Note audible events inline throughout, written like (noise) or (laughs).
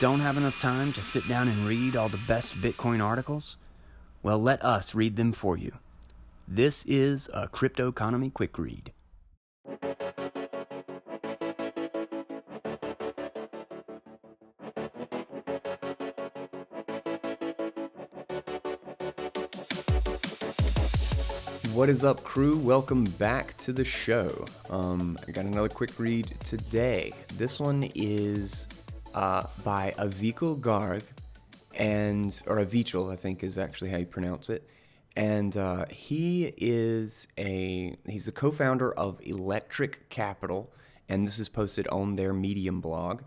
Don't have enough time to sit down and read all the best Bitcoin articles? Well, let us read them for you. This is a Crypto Economy Quick Read. What is up, crew? Welcome back to the show. Um, I got another quick read today. This one is uh, by Avikul Garg, and or Avichal, I think is actually how you pronounce it. And uh, he is a he's the co-founder of Electric Capital, and this is posted on their Medium blog.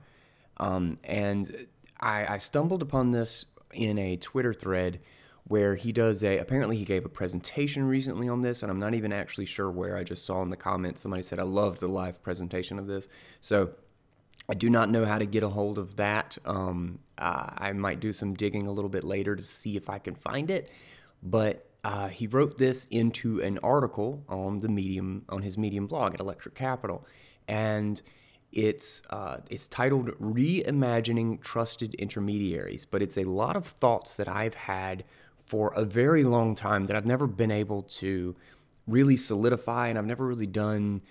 Um, and I, I stumbled upon this in a Twitter thread where he does a apparently he gave a presentation recently on this and i'm not even actually sure where i just saw in the comments somebody said i love the live presentation of this so i do not know how to get a hold of that. Um, uh, i might do some digging a little bit later to see if i can find it. But uh, he wrote this into an article on the medium on his medium blog at electric capital. And it's uh, it's titled reimagining trusted intermediaries. But it's a lot of thoughts that i've had for a very long time that I've never been able to really solidify, and I've never really done.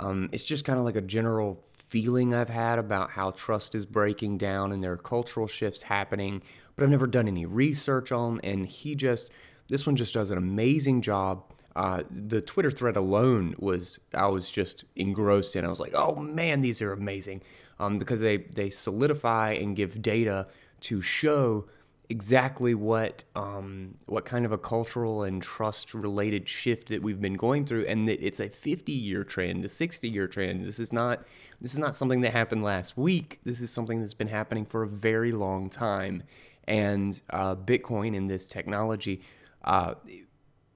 Um, it's just kind of like a general feeling I've had about how trust is breaking down and there are cultural shifts happening, but I've never done any research on. And he just, this one just does an amazing job. Uh, the Twitter thread alone was, I was just engrossed in. I was like, oh man, these are amazing um, because they they solidify and give data to show exactly what um, what kind of a cultural and trust related shift that we've been going through, and that it's a 50 year trend, a 60 year trend. This is not this is not something that happened last week. This is something that's been happening for a very long time, and uh, Bitcoin and this technology. Uh,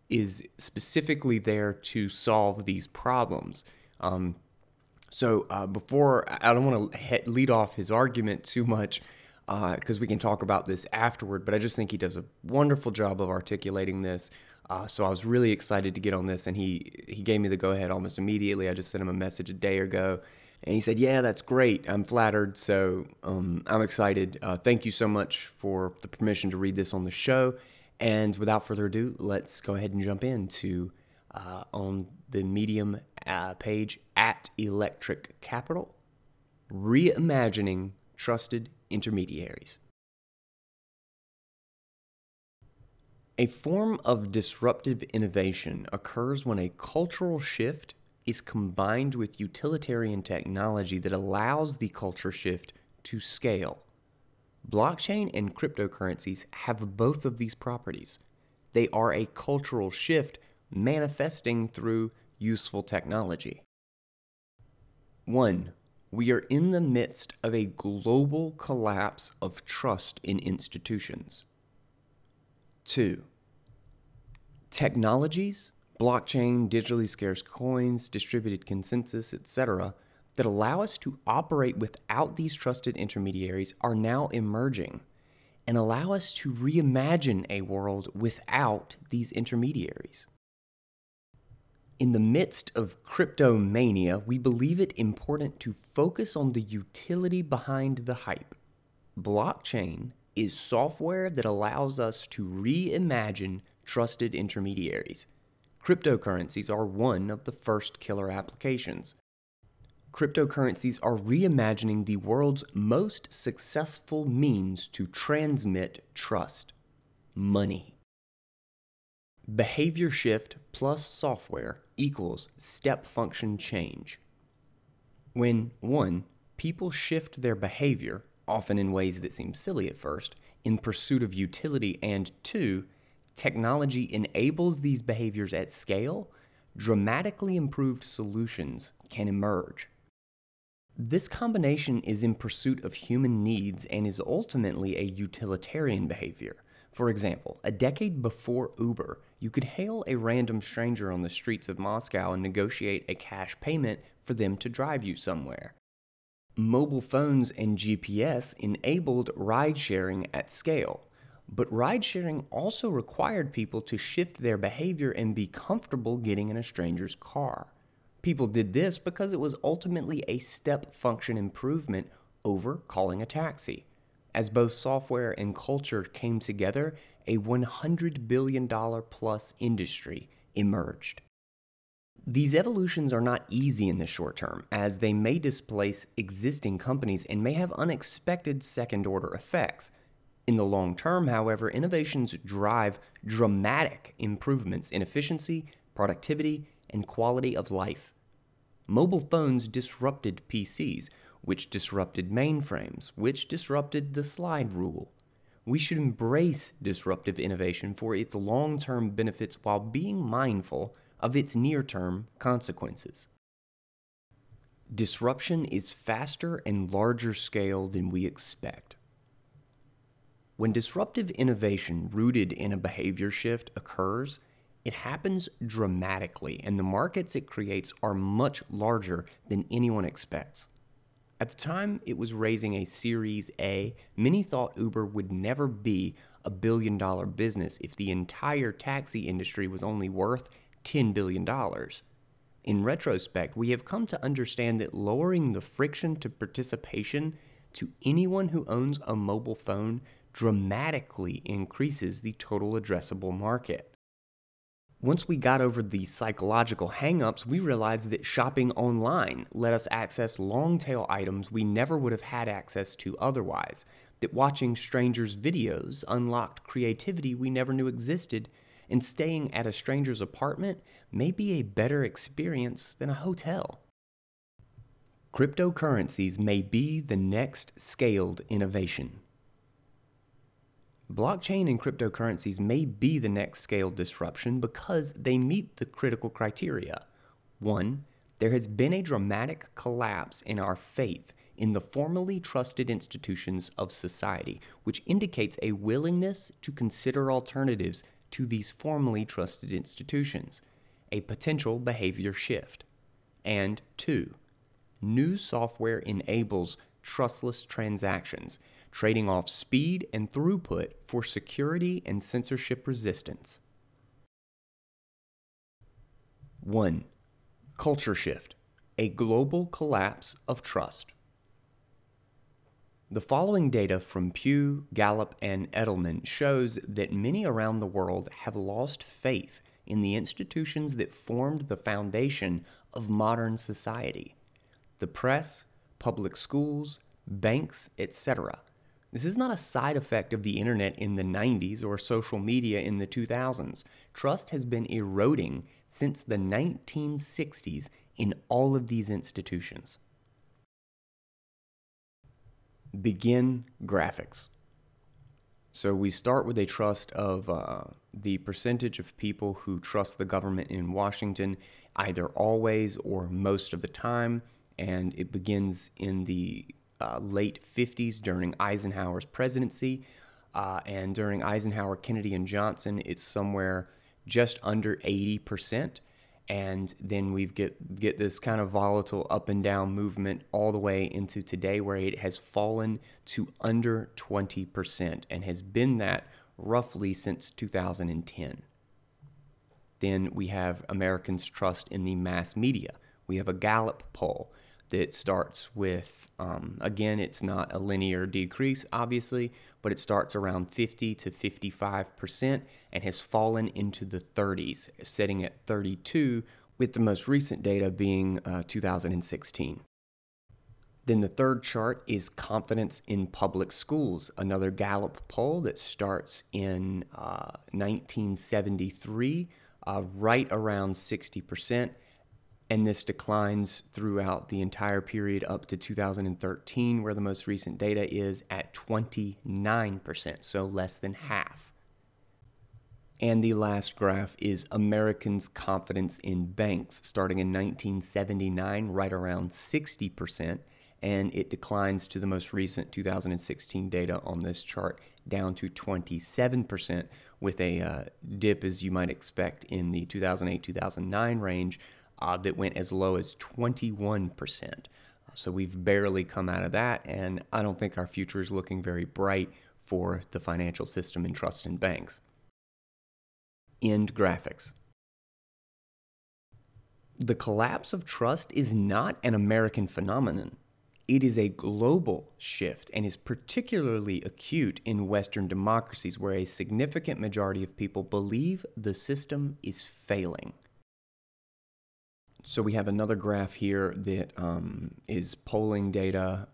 is specifically there to solve these problems. Um, so uh, before I don't want to lead off his argument too much, because uh, we can talk about this afterward. But I just think he does a wonderful job of articulating this. Uh, so I was really excited to get on this, and he he gave me the go ahead almost immediately. I just sent him a message a day ago, and he said, "Yeah, that's great. I'm flattered. So um, I'm excited. Uh, thank you so much for the permission to read this on the show." And without further ado, let's go ahead and jump into uh, on the Medium uh, page at Electric Capital, reimagining trusted intermediaries. A form of disruptive innovation occurs when a cultural shift is combined with utilitarian technology that allows the culture shift to scale. Blockchain and cryptocurrencies have both of these properties. They are a cultural shift manifesting through useful technology. 1 we are in the midst of a global collapse of trust in institutions. Two, technologies, blockchain, digitally scarce coins, distributed consensus, etc., that allow us to operate without these trusted intermediaries are now emerging and allow us to reimagine a world without these intermediaries. In the midst of cryptomania, we believe it important to focus on the utility behind the hype. Blockchain is software that allows us to reimagine trusted intermediaries. Cryptocurrencies are one of the first killer applications. Cryptocurrencies are reimagining the world's most successful means to transmit trust money. Behavior shift plus software equals step function change. When, one, people shift their behavior, often in ways that seem silly at first, in pursuit of utility, and two, technology enables these behaviors at scale, dramatically improved solutions can emerge. This combination is in pursuit of human needs and is ultimately a utilitarian behavior. For example, a decade before Uber, you could hail a random stranger on the streets of Moscow and negotiate a cash payment for them to drive you somewhere. Mobile phones and GPS enabled ride sharing at scale, but ride sharing also required people to shift their behavior and be comfortable getting in a stranger's car. People did this because it was ultimately a step function improvement over calling a taxi. As both software and culture came together, a $100 billion plus industry emerged. These evolutions are not easy in the short term, as they may displace existing companies and may have unexpected second order effects. In the long term, however, innovations drive dramatic improvements in efficiency, productivity, and quality of life. Mobile phones disrupted PCs, which disrupted mainframes, which disrupted the slide rule. We should embrace disruptive innovation for its long term benefits while being mindful of its near term consequences. Disruption is faster and larger scale than we expect. When disruptive innovation rooted in a behavior shift occurs, it happens dramatically, and the markets it creates are much larger than anyone expects. At the time it was raising a Series A, many thought Uber would never be a billion dollar business if the entire taxi industry was only worth $10 billion. In retrospect, we have come to understand that lowering the friction to participation to anyone who owns a mobile phone dramatically increases the total addressable market. Once we got over the psychological hangups, we realized that shopping online let us access long tail items we never would have had access to otherwise, that watching strangers' videos unlocked creativity we never knew existed, and staying at a stranger's apartment may be a better experience than a hotel. Cryptocurrencies may be the next scaled innovation. Blockchain and cryptocurrencies may be the next scale disruption because they meet the critical criteria. One, there has been a dramatic collapse in our faith in the formally trusted institutions of society, which indicates a willingness to consider alternatives to these formally trusted institutions, a potential behavior shift. And two, new software enables trustless transactions, trading off speed and throughput for security and censorship resistance. 1. Culture shift a global collapse of trust. The following data from Pew, Gallup, and Edelman shows that many around the world have lost faith in the institutions that formed the foundation of modern society the press, public schools, banks, etc. This is not a side effect of the internet in the 90s or social media in the 2000s. Trust has been eroding since the 1960s in all of these institutions. Begin graphics. So we start with a trust of uh, the percentage of people who trust the government in Washington, either always or most of the time, and it begins in the uh, late 50s during Eisenhower's presidency. Uh, and during Eisenhower, Kennedy, and Johnson, it's somewhere just under 80% and then we get get this kind of volatile up and down movement all the way into today where it has fallen to under 20% and has been that roughly since 2010 then we have Americans trust in the mass media. We have a Gallup poll that starts with, um, again, it's not a linear decrease, obviously, but it starts around 50 to 55% and has fallen into the 30s, setting at 32, with the most recent data being uh, 2016. Then the third chart is confidence in public schools, another Gallup poll that starts in uh, 1973, uh, right around 60% and this declines throughout the entire period up to 2013, where the most recent data is at 29%, so less than half. And the last graph is Americans' confidence in banks, starting in 1979, right around 60%, and it declines to the most recent 2016 data on this chart, down to 27%, with a uh, dip, as you might expect, in the 2008 2009 range uh, that went as low as 21%. So we've barely come out of that, and I don't think our future is looking very bright for the financial system and trust in banks. End graphics. The collapse of trust is not an American phenomenon. It is a global shift and is particularly acute in Western democracies where a significant majority of people believe the system is failing. So we have another graph here that um, is polling data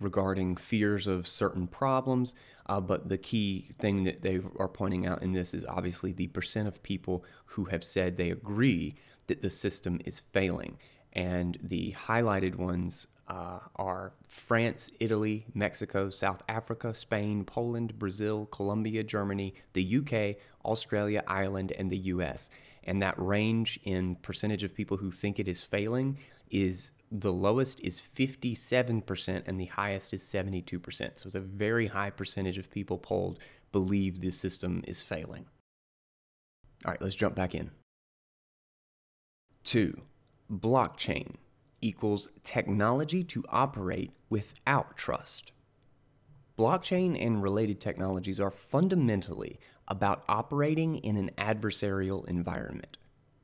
regarding fears of certain problems. Uh, but the key thing that they are pointing out in this is obviously the percent of people who have said they agree that the system is failing. And the highlighted ones uh, are France, Italy, Mexico, South Africa, Spain, Poland, Brazil, Colombia, Germany, the UK, Australia, Ireland, and the US. And that range in percentage of people who think it is failing is the lowest is 57% and the highest is 72%. So it's a very high percentage of people polled believe this system is failing. All right, let's jump back in. Two, blockchain equals technology to operate without trust. Blockchain and related technologies are fundamentally about operating in an adversarial environment.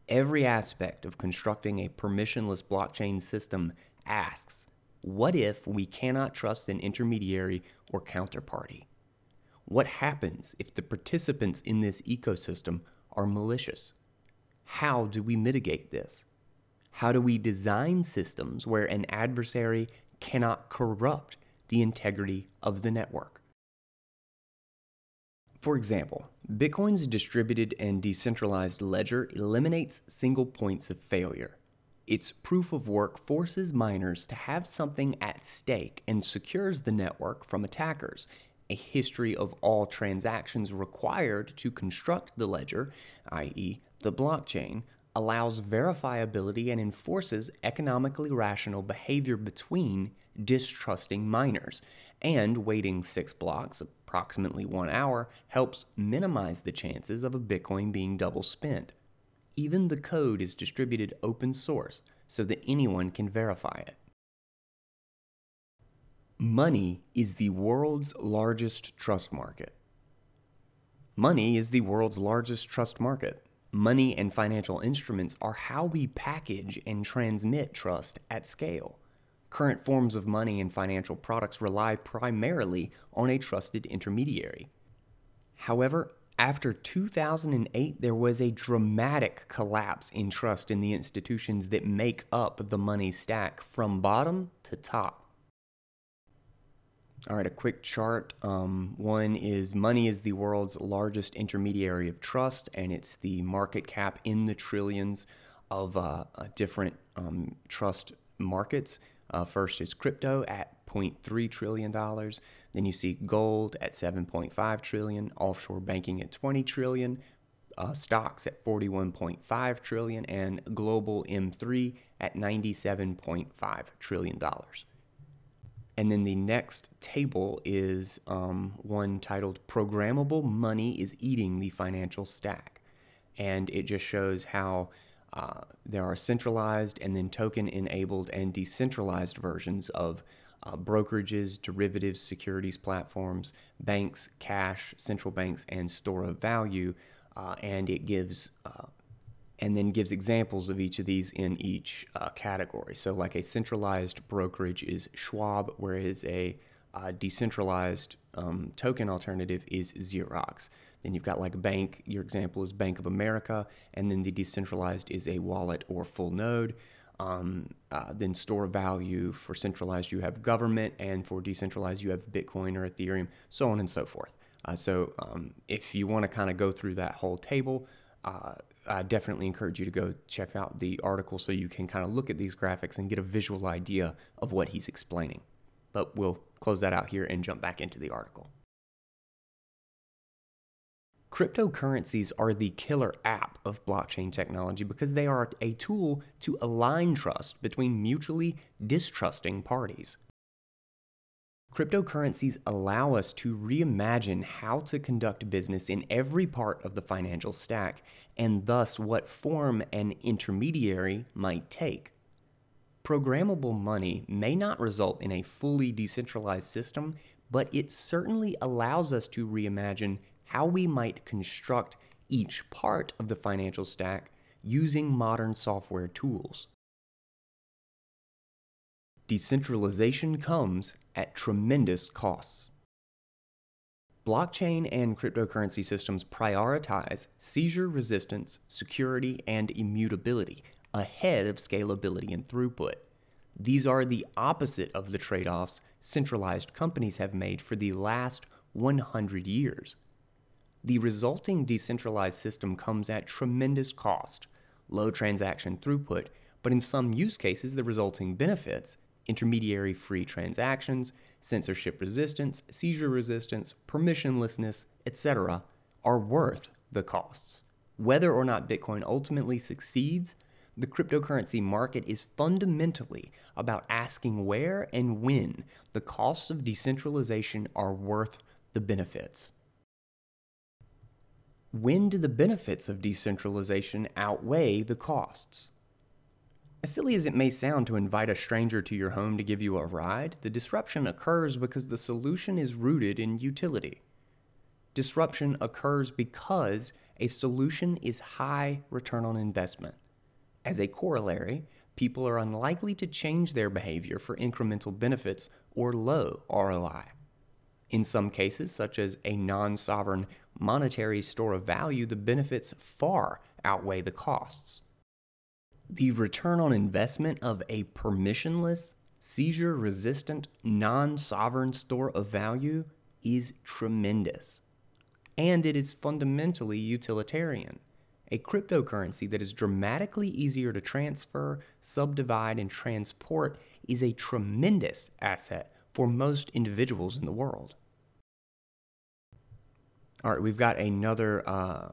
Every aspect of constructing a permissionless blockchain system asks what if we cannot trust an intermediary or counterparty? What happens if the participants in this ecosystem are malicious? How do we mitigate this? How do we design systems where an adversary cannot corrupt the integrity of the network? For example, Bitcoin's distributed and decentralized ledger eliminates single points of failure. Its proof of work forces miners to have something at stake and secures the network from attackers. A history of all transactions required to construct the ledger, i.e., the blockchain, allows verifiability and enforces economically rational behavior between distrusting miners. And waiting six blocks, approximately one hour, helps minimize the chances of a Bitcoin being double spent. Even the code is distributed open source so that anyone can verify it. Money is the world's largest trust market. Money is the world's largest trust market. Money and financial instruments are how we package and transmit trust at scale. Current forms of money and financial products rely primarily on a trusted intermediary. However, after 2008, there was a dramatic collapse in trust in the institutions that make up the money stack from bottom to top. All right, a quick chart. Um, one is money is the world's largest intermediary of trust, and it's the market cap in the trillions of uh, uh, different um, trust markets. Uh, first is crypto at $0.3 trillion. Then you see gold at 7.5 trillion, offshore banking at 20 trillion, uh, stocks at 41.5 trillion, and global M3 at 97.5 trillion dollars. And then the next table is um, one titled Programmable Money is Eating the Financial Stack. And it just shows how uh, there are centralized and then token enabled and decentralized versions of uh, brokerages, derivatives, securities platforms, banks, cash, central banks, and store of value. Uh, and it gives uh, and then gives examples of each of these in each uh, category. So, like a centralized brokerage is Schwab, whereas a uh, decentralized um, token alternative is 0x. Then you've got like bank, your example is Bank of America, and then the decentralized is a wallet or full node. Um, uh, then store value for centralized, you have government, and for decentralized, you have Bitcoin or Ethereum, so on and so forth. Uh, so, um, if you want to kind of go through that whole table, uh, I definitely encourage you to go check out the article so you can kind of look at these graphics and get a visual idea of what he's explaining. But we'll close that out here and jump back into the article. Cryptocurrencies are the killer app of blockchain technology because they are a tool to align trust between mutually distrusting parties. Cryptocurrencies allow us to reimagine how to conduct business in every part of the financial stack, and thus what form an intermediary might take. Programmable money may not result in a fully decentralized system, but it certainly allows us to reimagine how we might construct each part of the financial stack using modern software tools. Decentralization comes at tremendous costs. Blockchain and cryptocurrency systems prioritize seizure resistance, security, and immutability ahead of scalability and throughput. These are the opposite of the trade offs centralized companies have made for the last 100 years. The resulting decentralized system comes at tremendous cost, low transaction throughput, but in some use cases, the resulting benefits intermediary free transactions, censorship resistance, seizure resistance, permissionlessness, etc., are worth the costs. Whether or not Bitcoin ultimately succeeds, the cryptocurrency market is fundamentally about asking where and when the costs of decentralization are worth the benefits. When do the benefits of decentralization outweigh the costs? As silly as it may sound to invite a stranger to your home to give you a ride, the disruption occurs because the solution is rooted in utility. Disruption occurs because a solution is high return on investment. As a corollary, people are unlikely to change their behavior for incremental benefits or low ROI. In some cases, such as a non sovereign monetary store of value, the benefits far outweigh the costs the return on investment of a permissionless, seizure resistant, non sovereign store of value is tremendous. And it is fundamentally utilitarian. A cryptocurrency that is dramatically easier to transfer, subdivide, and transport is a tremendous asset for most individuals in the world. All right, we've got another uh,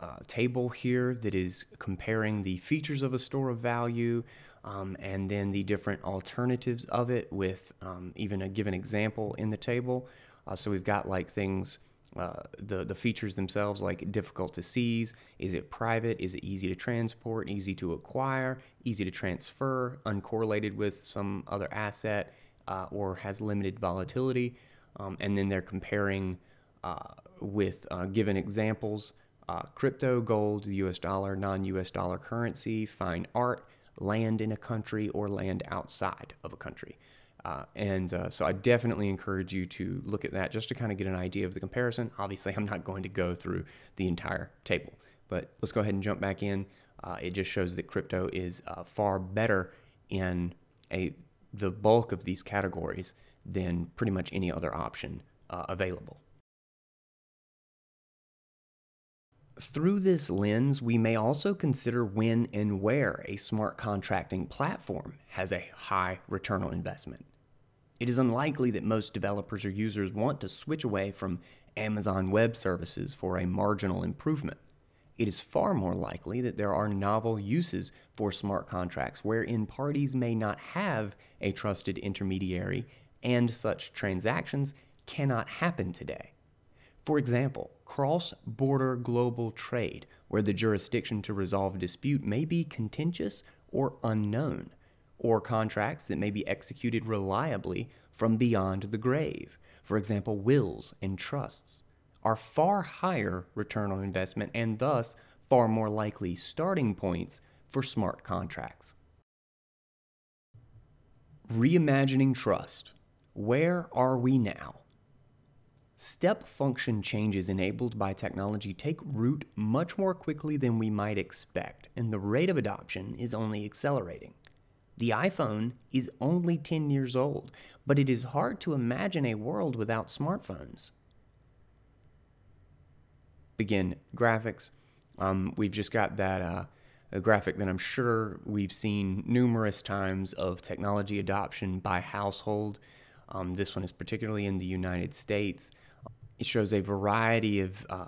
uh, table here that is comparing the features of a store of value um, and then the different alternatives of it with um, even a given example in the table. Uh, so we've got like things, uh, the, the features themselves, like difficult to seize. Is it private? Is it easy to transport, easy to acquire, easy to transfer, uncorrelated with some other asset, uh, or has limited volatility? Um, and then they're comparing uh, with uh, given examples uh, crypto, gold, the US dollar, non US dollar currency, fine art, land in a country, or land outside of a country. Uh, and uh, so I definitely encourage you to look at that just to kind of get an idea of the comparison. Obviously, I'm not going to go through the entire table, but let's go ahead and jump back in. Uh, it just shows that crypto is uh, far better in a the bulk of these categories than pretty much any other option uh, available. Through this lens, we may also consider when and where a smart contracting platform has a high return on investment. It is unlikely that most developers or users want to switch away from Amazon Web Services for a marginal improvement. It is far more likely that there are novel uses for smart contracts wherein parties may not have a trusted intermediary and such transactions cannot happen today. For example, cross border global trade, where the jurisdiction to resolve dispute may be contentious or unknown, or contracts that may be executed reliably from beyond the grave, for example, wills and trusts, are far higher return on investment and thus far more likely starting points for smart contracts. Reimagining trust. Where are we now? Step function changes enabled by technology take root much more quickly than we might expect, and the rate of adoption is only accelerating. The iPhone is only 10 years old, but it is hard to imagine a world without smartphones. Begin graphics. Um, we've just got that uh, a graphic that I'm sure we've seen numerous times of technology adoption by household. Um, this one is particularly in the United States. It shows a variety of, uh,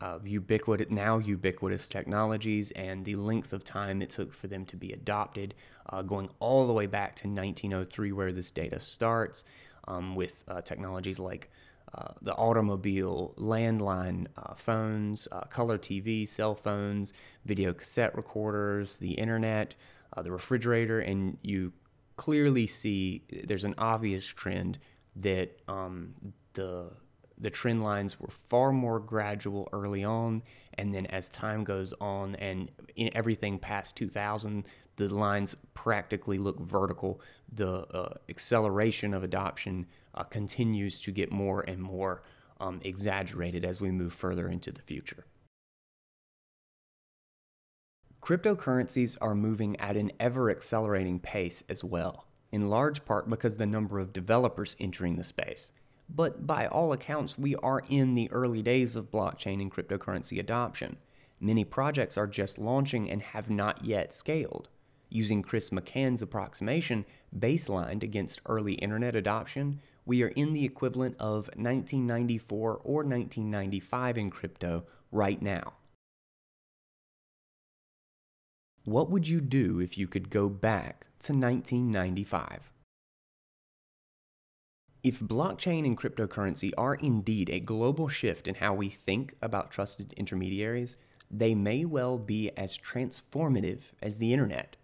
of ubiquitous, now ubiquitous technologies and the length of time it took for them to be adopted, uh, going all the way back to 1903, where this data starts, um, with uh, technologies like uh, the automobile, landline uh, phones, uh, color TV, cell phones, video cassette recorders, the internet, uh, the refrigerator, and you clearly see there's an obvious trend that um, the the trend lines were far more gradual early on, and then as time goes on, and in everything past 2000, the lines practically look vertical. The uh, acceleration of adoption uh, continues to get more and more um, exaggerated as we move further into the future. Cryptocurrencies are moving at an ever accelerating pace as well, in large part because the number of developers entering the space. But by all accounts, we are in the early days of blockchain and cryptocurrency adoption. Many projects are just launching and have not yet scaled. Using Chris McCann's approximation, baselined against early internet adoption, we are in the equivalent of 1994 or 1995 in crypto right now. What would you do if you could go back to 1995? If blockchain and cryptocurrency are indeed a global shift in how we think about trusted intermediaries, they may well be as transformative as the internet.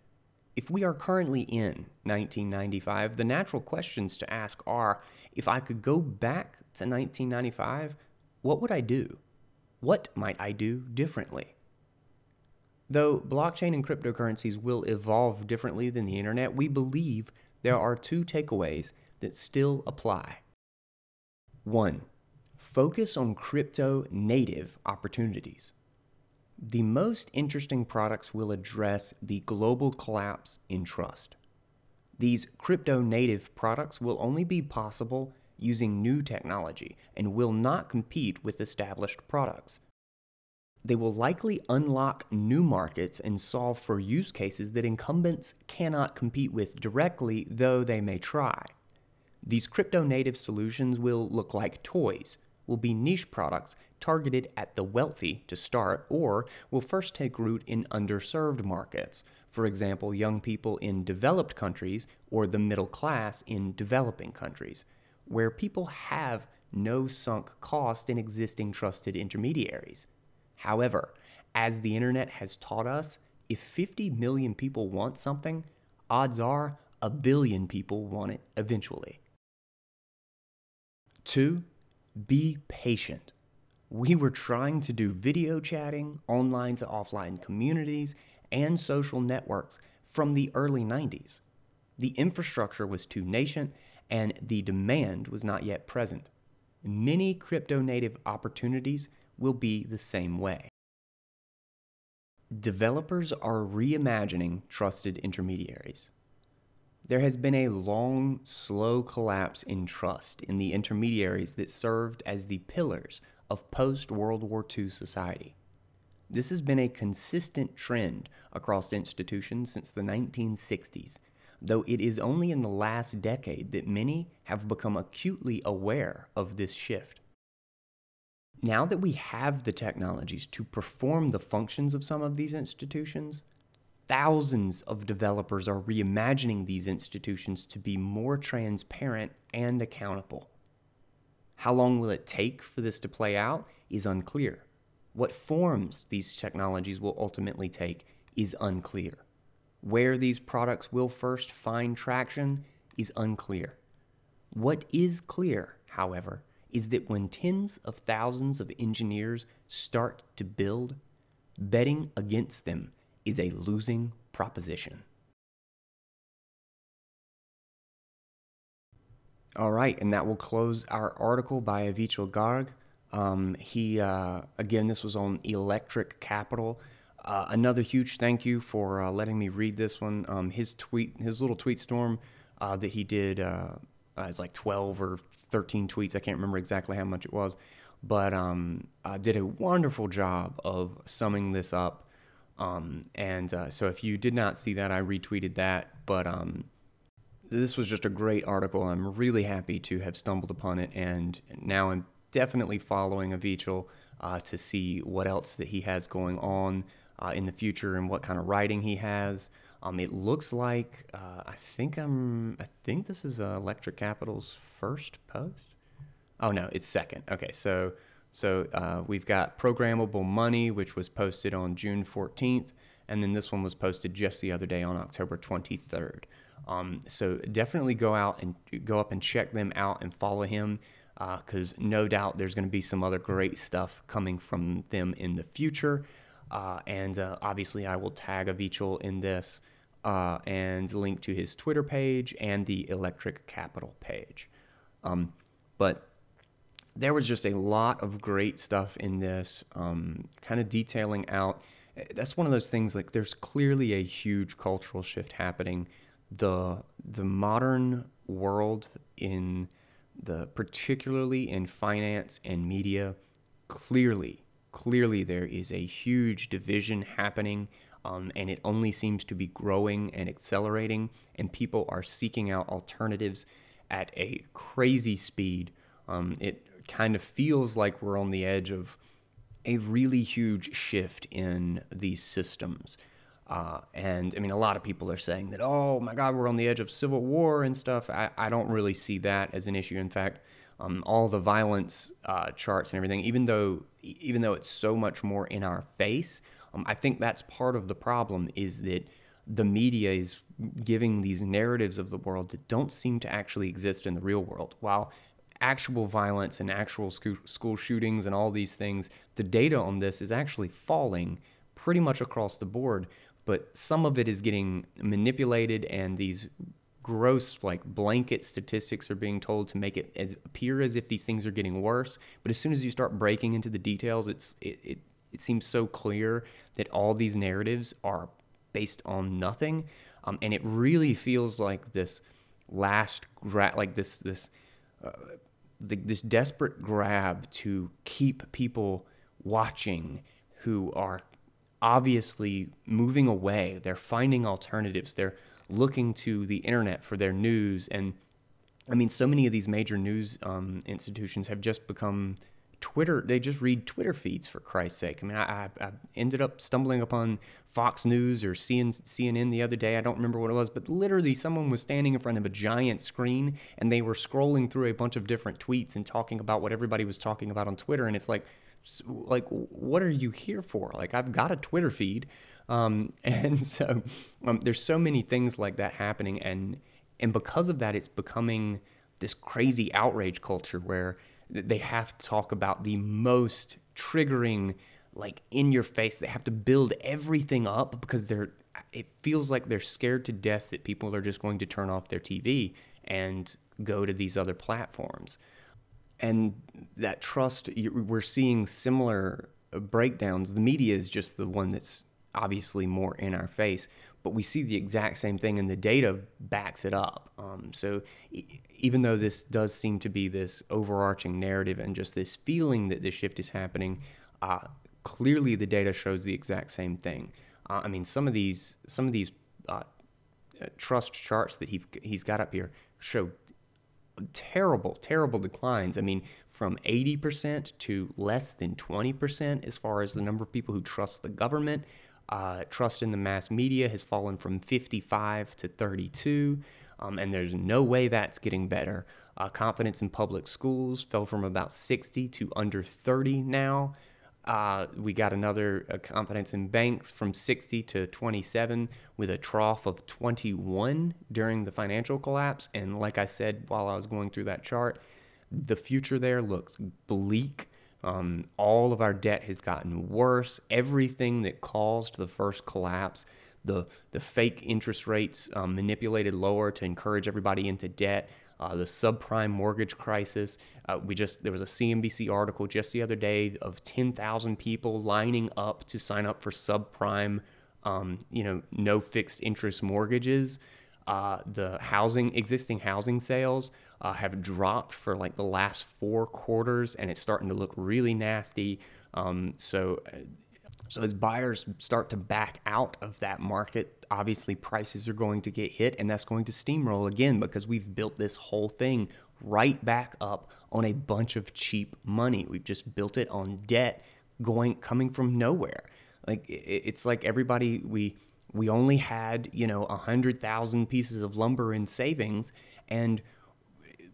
If we are currently in 1995, the natural questions to ask are if I could go back to 1995, what would I do? What might I do differently? Though blockchain and cryptocurrencies will evolve differently than the internet, we believe there are two takeaways that still apply. One, focus on crypto native opportunities. The most interesting products will address the global collapse in trust. These crypto native products will only be possible using new technology and will not compete with established products they will likely unlock new markets and solve for use cases that incumbents cannot compete with directly, though they may try. These crypto native solutions will look like toys, will be niche products targeted at the wealthy to start, or will first take root in underserved markets, for example, young people in developed countries or the middle class in developing countries, where people have no sunk cost in existing trusted intermediaries. However, as the internet has taught us, if 50 million people want something, odds are a billion people want it eventually. Two, be patient. We were trying to do video chatting, online to offline communities, and social networks from the early 90s. The infrastructure was too nascent and the demand was not yet present. Many crypto native opportunities will be the same way. Developers are reimagining trusted intermediaries. There has been a long, slow collapse in trust in the intermediaries that served as the pillars of post World War II society. This has been a consistent trend across institutions since the 1960s, though it is only in the last decade that many have become acutely aware of this shift now that we have the technologies to perform the functions of some of these institutions, thousands of developers are reimagining these institutions to be more transparent and accountable. How long will it take for this to play out is unclear. What forms these technologies will ultimately take is unclear. Where these products will first find traction is unclear. What is clear, however, is that when tens of thousands of engineers start to build, betting against them is a losing proposition. All right, and that will close our article by Avichal Garg. Um, he, uh, again, this was on Electric Capital. Uh, another huge thank you for uh, letting me read this one. Um, his tweet, his little tweet storm uh, that he did uh, uh, is like 12 or 13 tweets. I can't remember exactly how much it was, but um, I did a wonderful job of summing this up. Um, and uh, so if you did not see that, I retweeted that. But um, this was just a great article. I'm really happy to have stumbled upon it, and now I'm definitely following Avichal uh, to see what else that he has going on uh, in the future and what kind of writing he has. Um, it looks like uh, I think I'm I think this is uh, Electric Capital's first post. Oh no, it's second. Okay, so so uh, we've got programmable money, which was posted on June 14th, and then this one was posted just the other day on October 23rd. Um, so definitely go out and go up and check them out and follow him. because uh, no doubt there's going to be some other great stuff coming from them in the future. Uh, and uh, obviously, I will tag Avichal in this uh, and link to his Twitter page and the Electric Capital page. Um, but there was just a lot of great stuff in this, um, kind of detailing out. That's one of those things like there's clearly a huge cultural shift happening. The the modern world in the particularly in finance and media, clearly, clearly there is a huge division happening um, and it only seems to be growing and accelerating, and people are seeking out alternatives at a crazy speed. Um, it kind of feels like we're on the edge of a really huge shift in these systems. Uh, and I mean, a lot of people are saying that, oh my God, we're on the edge of civil war and stuff. I, I don't really see that as an issue. In fact, um, all the violence uh, charts and everything, even though even though it's so much more in our face, um, I think that's part of the problem is that the media is giving these narratives of the world that don't seem to actually exist in the real world. While actual violence and actual school shootings and all these things, the data on this is actually falling pretty much across the board. But some of it is getting manipulated, and these gross, like blanket statistics are being told to make it as appear as if these things are getting worse. But as soon as you start breaking into the details, it's it, it it seems so clear that all these narratives are based on nothing, um, and it really feels like this last gra- like this this uh, the, this desperate grab to keep people watching who are obviously moving away. They're finding alternatives. They're looking to the internet for their news and I mean, so many of these major news um, institutions have just become Twitter, they just read Twitter feeds for Christ's sake. I mean, I, I, ended up stumbling upon Fox News or CNN the other day. I don't remember what it was, but literally someone was standing in front of a giant screen and they were scrolling through a bunch of different tweets and talking about what everybody was talking about on Twitter. And it's like, like, what are you here for? Like, I've got a Twitter feed. Um, (laughs) and so um, there's so many things like that happening. And, and because of that, it's becoming this crazy outrage culture where they have to talk about the most triggering like in your face. They have to build everything up because they're it feels like they're scared to death that people are just going to turn off their TV and go to these other platforms. And that trust we're seeing similar breakdowns. The media is just the one that's obviously more in our face, but we see the exact same thing and the data backs it up. Um, so e- even though this does seem to be this overarching narrative and just this feeling that this shift is happening, uh, clearly the data shows the exact same thing. Uh, I mean, some of these some of these uh, uh trust charts that he he's got up here show terrible, terrible declines. I mean, from 80% to less than 20% as far as the number of people who trust the government. Uh, trust in the mass media has fallen from 55 to 32, um, and there's no way that's getting better. Uh, confidence in public schools fell from about 60 to under 30 now. Uh, we got another uh, confidence in banks from 60 to 27 with a trough of 21 during the financial collapse. And like I said while I was going through that chart, the future there looks bleak. Um, all of our debt has gotten worse. Everything that caused the first collapse, the the fake interest rates um, manipulated lower to encourage everybody into debt. Uh, the subprime mortgage crisis. Uh, we just there was a CNBC article just the other day of 10,000 people lining up to sign up for subprime, um, you know, no fixed interest mortgages. Uh, the housing existing housing sales uh, have dropped for like the last four quarters, and it's starting to look really nasty. Um, so, uh, so as buyers start to back out of that market, obviously prices are going to get hit, and that's going to steamroll again because we've built this whole thing right back up on a bunch of cheap money. We've just built it on debt going coming from nowhere. Like it's like everybody we we only had you know a hundred thousand pieces of lumber in savings, and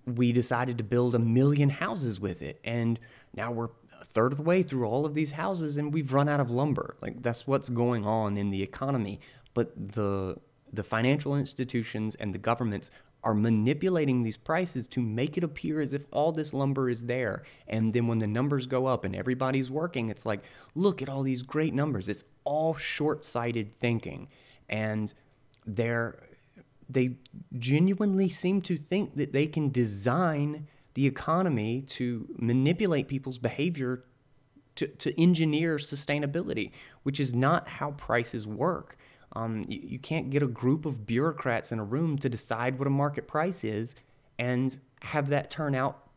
we decided to build a million houses with it. And now we're a third of the way through all of these houses and we've run out of lumber. Like that's what's going on in the economy. But the the financial institutions and the governments are manipulating these prices to make it appear as if all this lumber is there. And then when the numbers go up and everybody's working, it's like, look at all these great numbers. It's all short sighted thinking. And they're, they genuinely seem to think that they can design the economy to manipulate people's behavior to, to engineer sustainability, which is not how prices work. Um, you, you can't get a group of bureaucrats in a room to decide what a market price is and have that turn out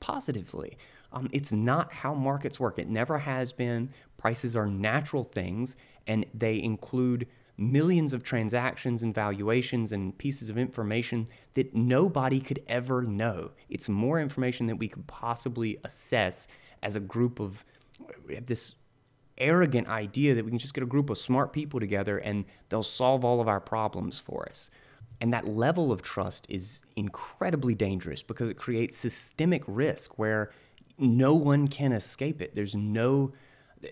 positively. Um, it's not how markets work. It never has been. Prices are natural things, and they include millions of transactions and valuations and pieces of information that nobody could ever know. It's more information than we could possibly assess as a group of this arrogant idea that we can just get a group of smart people together and they'll solve all of our problems for us. And that level of trust is incredibly dangerous because it creates systemic risk where no one can escape it. There's no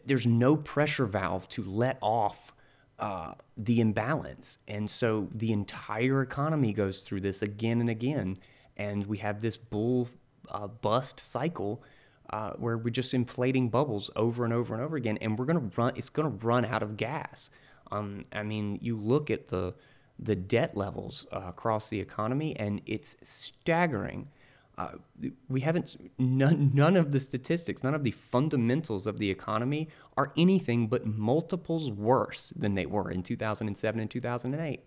there's no pressure valve to let off uh, the imbalance, and so the entire economy goes through this again and again, and we have this bull uh, bust cycle uh, where we're just inflating bubbles over and over and over again, and we're gonna run. It's gonna run out of gas. Um, I mean, you look at the the debt levels uh, across the economy, and it's staggering. Uh, we haven't none, none of the statistics, none of the fundamentals of the economy are anything but multiples worse than they were in 2007 and 2008.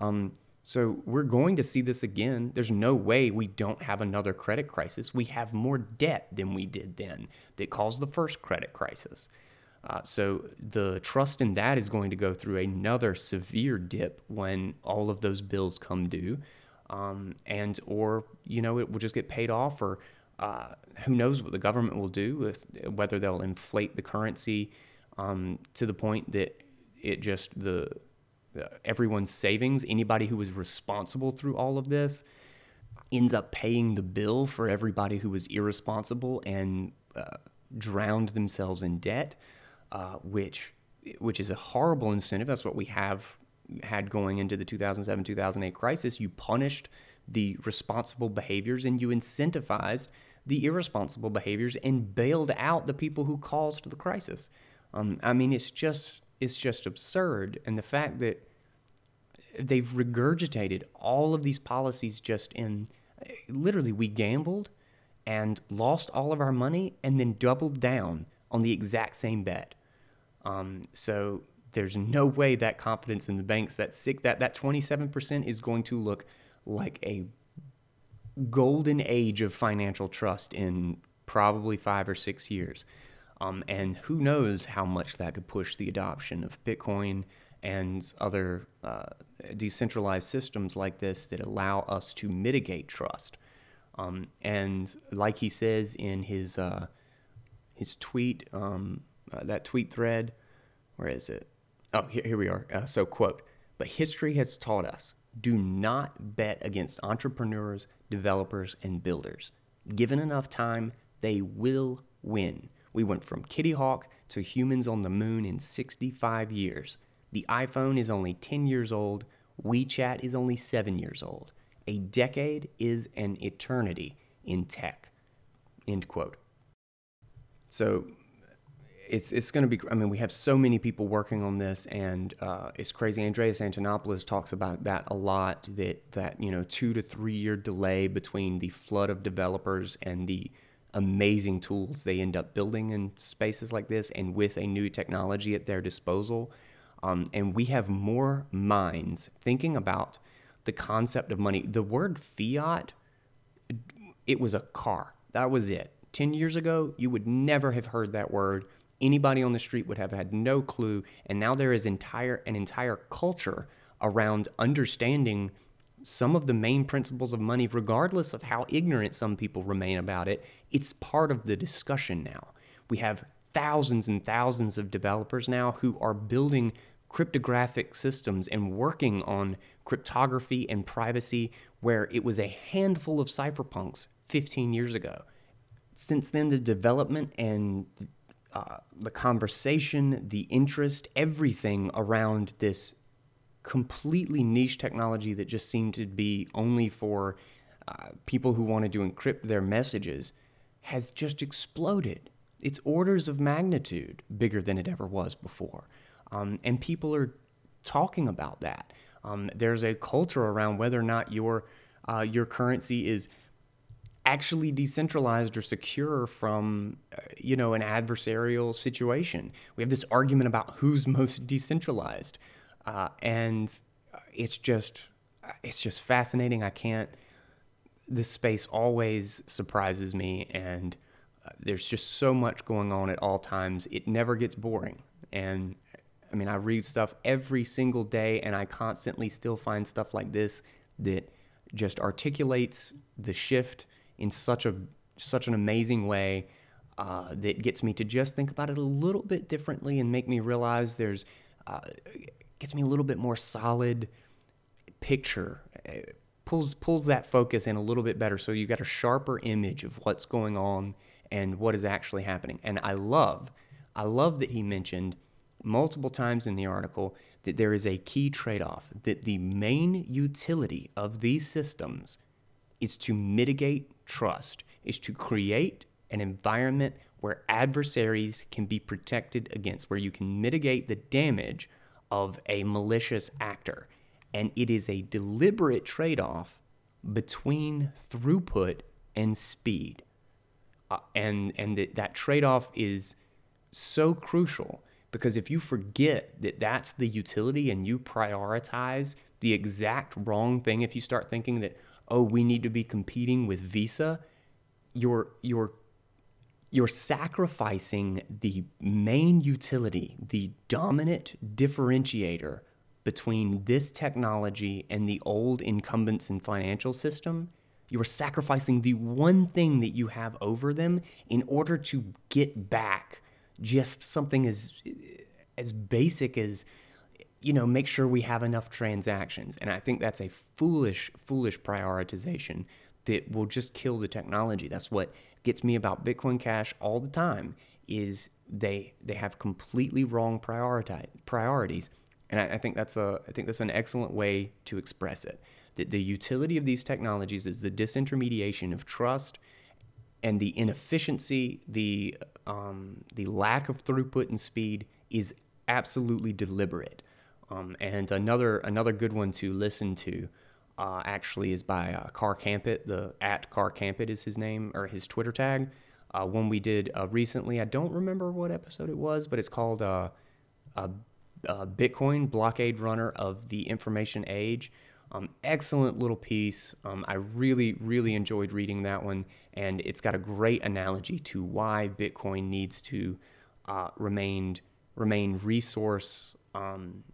Um, so we're going to see this again. There's no way we don't have another credit crisis. We have more debt than we did then that caused the first credit crisis. Uh, so the trust in that is going to go through another severe dip when all of those bills come due, um, and or you know it will just get paid off, or uh, who knows what the government will do with whether they'll inflate the currency um, to the point that it just the everyone's savings, anybody who was responsible through all of this, ends up paying the bill for everybody who was irresponsible and uh, drowned themselves in debt, uh, which which is a horrible incentive. That's what we have had going into the 2007 2008 crisis. You punished the responsible behaviors and you incentivized the irresponsible behaviors and bailed out the people who caused the crisis. Um, I mean, it's just it's just absurd, and the fact that they've regurgitated all of these policies just in literally we gambled and lost all of our money and then doubled down on the exact same bet. Um, so there's no way that confidence in the banks that sick that that 27% is going to look like a golden age of financial trust in probably five or six years. Um, and who knows how much that could push the adoption of Bitcoin and other uh, decentralized systems like this that allow us to mitigate trust. Um, and like he says in his uh, his tweet, um, uh, that tweet thread, where is it? Oh, here, here we are. Uh, so, quote, but history has taught us do not bet against entrepreneurs, developers, and builders. Given enough time, they will win. We went from Kitty Hawk to humans on the moon in 65 years. The iPhone is only 10 years old. WeChat is only seven years old. A decade is an eternity in tech. End quote. So it's it's going to be. I mean, we have so many people working on this, and uh, it's crazy. Andreas Antonopoulos talks about that a lot. That that you know, two to three year delay between the flood of developers and the amazing tools they end up building in spaces like this, and with a new technology at their disposal um, and we have more minds thinking about the concept of money. The word fiat, it was a car. That was it. 10 years ago, you would never have heard that word. Anybody on the street would have had no clue. And now there is entire an entire culture around understanding some of the main principles of money, regardless of how ignorant some people remain about it. It's part of the discussion now. We have thousands and thousands of developers now who are building cryptographic systems and working on cryptography and privacy where it was a handful of cypherpunks 15 years ago. Since then, the development and uh, the conversation, the interest, everything around this completely niche technology that just seemed to be only for uh, people who wanted to encrypt their messages has just exploded. It's orders of magnitude bigger than it ever was before. Um, and people are talking about that. Um, there's a culture around whether or not your uh, your currency is actually decentralized or secure from uh, you know an adversarial situation. We have this argument about who's (laughs) most decentralized, uh, and it's just it's just fascinating. I can't. This space always surprises me, and uh, there's just so much going on at all times. It never gets boring, and I mean, I read stuff every single day, and I constantly still find stuff like this that just articulates the shift in such a such an amazing way uh, that gets me to just think about it a little bit differently and make me realize there's uh, gets me a little bit more solid picture. It pulls pulls that focus in a little bit better, so you got a sharper image of what's going on and what is actually happening. And I love, I love that he mentioned multiple times in the article that there is a key trade off, that the main utility of these systems is to mitigate trust, is to create an environment where adversaries can be protected against, where you can mitigate the damage of a malicious actor. And it is a deliberate trade off between throughput and speed. Uh, and and that, that trade off is so crucial because if you forget that that's the utility and you prioritize the exact wrong thing, if you start thinking that, oh, we need to be competing with Visa, you're, you're, you're sacrificing the main utility, the dominant differentiator between this technology and the old incumbents in financial system. You are sacrificing the one thing that you have over them in order to get back just something as as basic as you know make sure we have enough transactions. And i think that's a foolish foolish prioritization that will just kill the technology. That's what gets me about bitcoin cash all the time is they they have completely wrong prioritize priorities. And I, I think that's a i think that's an excellent way to express it that the utility of these technologies is the disintermediation of trust and the inefficiency, the um, the lack of throughput and speed is absolutely deliberate. Um, and another another good one to listen to uh, actually is by uh, Car Campit. The at Car Campit is his name or his Twitter tag. Uh, one we did uh, recently. I don't remember what episode it was, but it's called uh, Bitcoin Blockade Runner of the Information Age. Um, excellent little piece. Um, I really, really enjoyed reading that one, and it's got a great analogy to why Bitcoin needs to uh, remain remain resource. Um,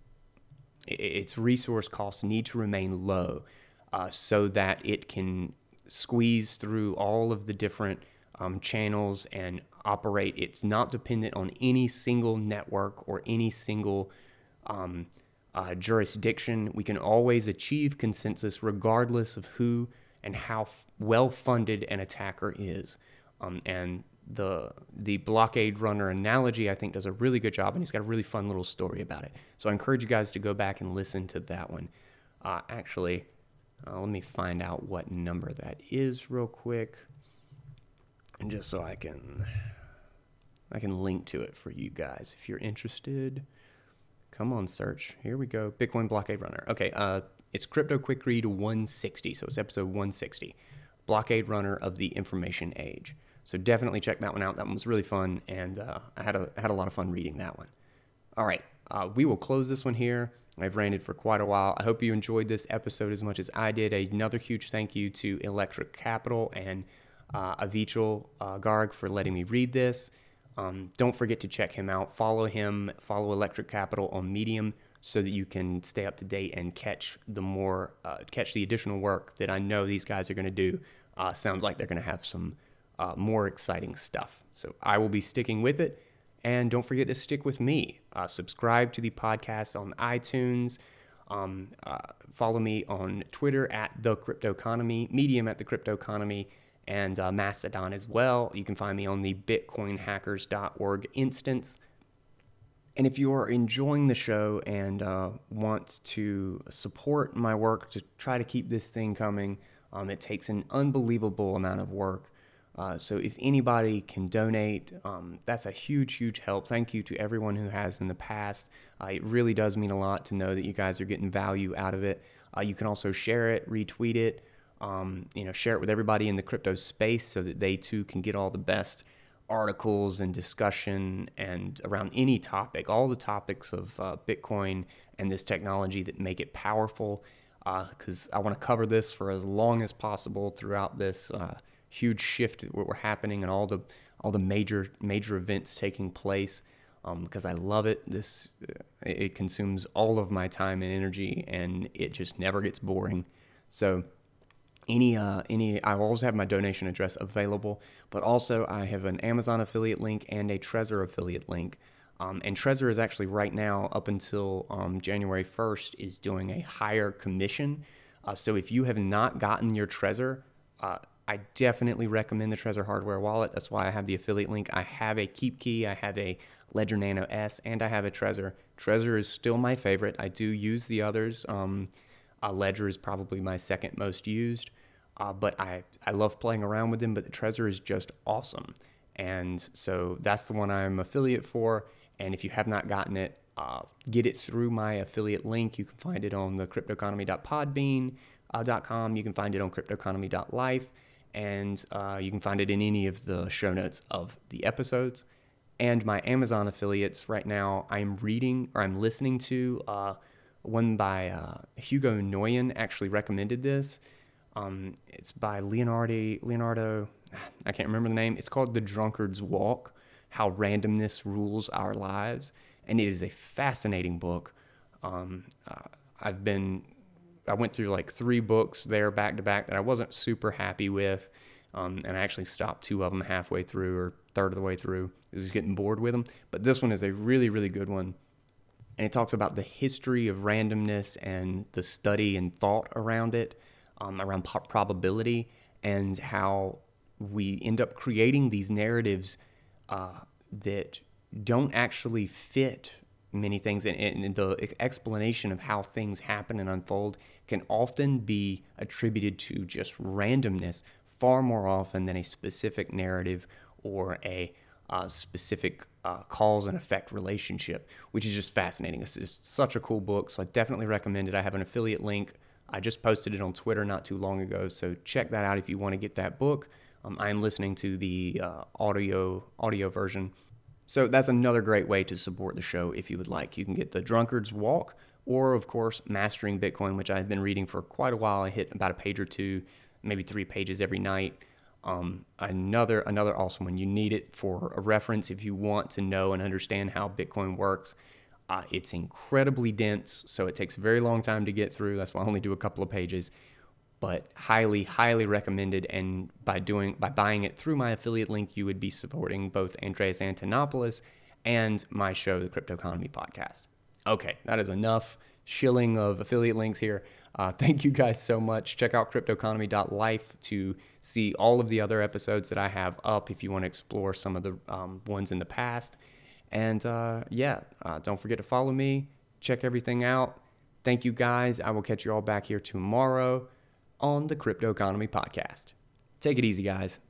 its resource costs need to remain low, uh, so that it can squeeze through all of the different um, channels and operate. It's not dependent on any single network or any single um, uh, jurisdiction. We can always achieve consensus regardless of who and how f- well funded an attacker is. Um, and the the blockade runner analogy I think does a really good job, and he's got a really fun little story about it. So I encourage you guys to go back and listen to that one. Uh, actually, uh, let me find out what number that is real quick, and just so I can I can link to it for you guys if you're interested. Come on, search. Here we go. Bitcoin blockade runner. Okay, uh, it's Crypto Quick Read 160. So it's episode 160. Blockade runner of the information age. So definitely check that one out. That one was really fun, and uh, I had a had a lot of fun reading that one. All right, uh, we will close this one here. I've ranted for quite a while. I hope you enjoyed this episode as much as I did. Another huge thank you to Electric Capital and uh, Avichal uh, Garg for letting me read this. Um, don't forget to check him out. Follow him, follow Electric Capital on Medium so that you can stay up to date and catch the more, uh, catch the additional work that I know these guys are going to do. Uh, sounds like they're going to have some uh, more exciting stuff. So I will be sticking with it. And don't forget to stick with me. Uh, subscribe to the podcast on iTunes. Um, uh, follow me on Twitter at the Crypto Economy, Medium at the Crypto Economy and uh, Mastodon as well. You can find me on the bitcoinhackers.org instance. And if you are enjoying the show and uh, want to support my work to try to keep this thing coming, um, it takes an unbelievable amount of work. Uh, so if anybody can donate, um, that's a huge, huge help. Thank you to everyone who has in the past. Uh, it really does mean a lot to know that you guys are getting value out of it. Uh, you can also share it, retweet it, um, you know, share it with everybody in the crypto space so that they too can get all the best articles and discussion and around any topic, all the topics of uh, Bitcoin and this technology that make it powerful. Because uh, I want to cover this for as long as possible throughout this uh, huge shift that we're happening and all the all the major major events taking place. Because um, I love it. This uh, it consumes all of my time and energy, and it just never gets boring. So any uh, any I always have my donation address available, but also I have an Amazon affiliate link and a Trezor affiliate link. Um, and Trezor is actually right now up until um, January 1st is doing a higher commission. Uh, so if you have not gotten your Trezor, uh, I definitely recommend the Trezor hardware wallet. That's why I have the affiliate link. I have a KeepKey, I have a Ledger Nano S, and I have a Trezor. Trezor is still my favorite. I do use the others. Um, uh, Ledger is probably my second most used, uh, but I, I love playing around with them. But the Trezor is just awesome. And so that's the one I'm affiliate for. And if you have not gotten it, uh, get it through my affiliate link. You can find it on the cryptoeconomy.podbean.com. Uh, you can find it on cryptoeconomy.life. And uh, you can find it in any of the show notes of the episodes. And my Amazon affiliates right now, I'm reading or I'm listening to uh, one by uh, Hugo Nguyen actually recommended this. Um, it's by Leonardo, Leonardo, I can't remember the name. It's called The Drunkard's Walk How Randomness Rules Our Lives. And it is a fascinating book. Um, uh, I've been, I went through like three books there back to back that I wasn't super happy with. Um, and I actually stopped two of them halfway through or third of the way through. I was getting bored with them. But this one is a really, really good one and it talks about the history of randomness and the study and thought around it, um, around probability, and how we end up creating these narratives uh, that don't actually fit many things. And, and the explanation of how things happen and unfold can often be attributed to just randomness far more often than a specific narrative or a uh, specific uh, cause and effect relationship, which is just fascinating. It's just such a cool book, so I definitely recommend it. I have an affiliate link. I just posted it on Twitter not too long ago, so check that out if you want to get that book. Um, I am listening to the uh, audio audio version, so that's another great way to support the show if you would like. You can get the Drunkard's Walk, or of course Mastering Bitcoin, which I've been reading for quite a while. I hit about a page or two, maybe three pages every night. Um, another another awesome one. You need it for a reference if you want to know and understand how Bitcoin works. Uh, it's incredibly dense, so it takes a very long time to get through. That's why I only do a couple of pages, but highly, highly recommended. And by doing by buying it through my affiliate link, you would be supporting both Andreas Antonopoulos and my show, the Crypto Economy Podcast. Okay, that is enough shilling of affiliate links here. Uh, (laughs) thank you guys so much. Check out cryptoeconomy.life to see all of the other episodes that I have up if you want to explore some of the um, ones in the past. And uh, yeah, uh, don't forget to follow me, check everything out. Thank you guys. I will catch you all back here tomorrow on the Crypto Economy Podcast. Take it easy, guys.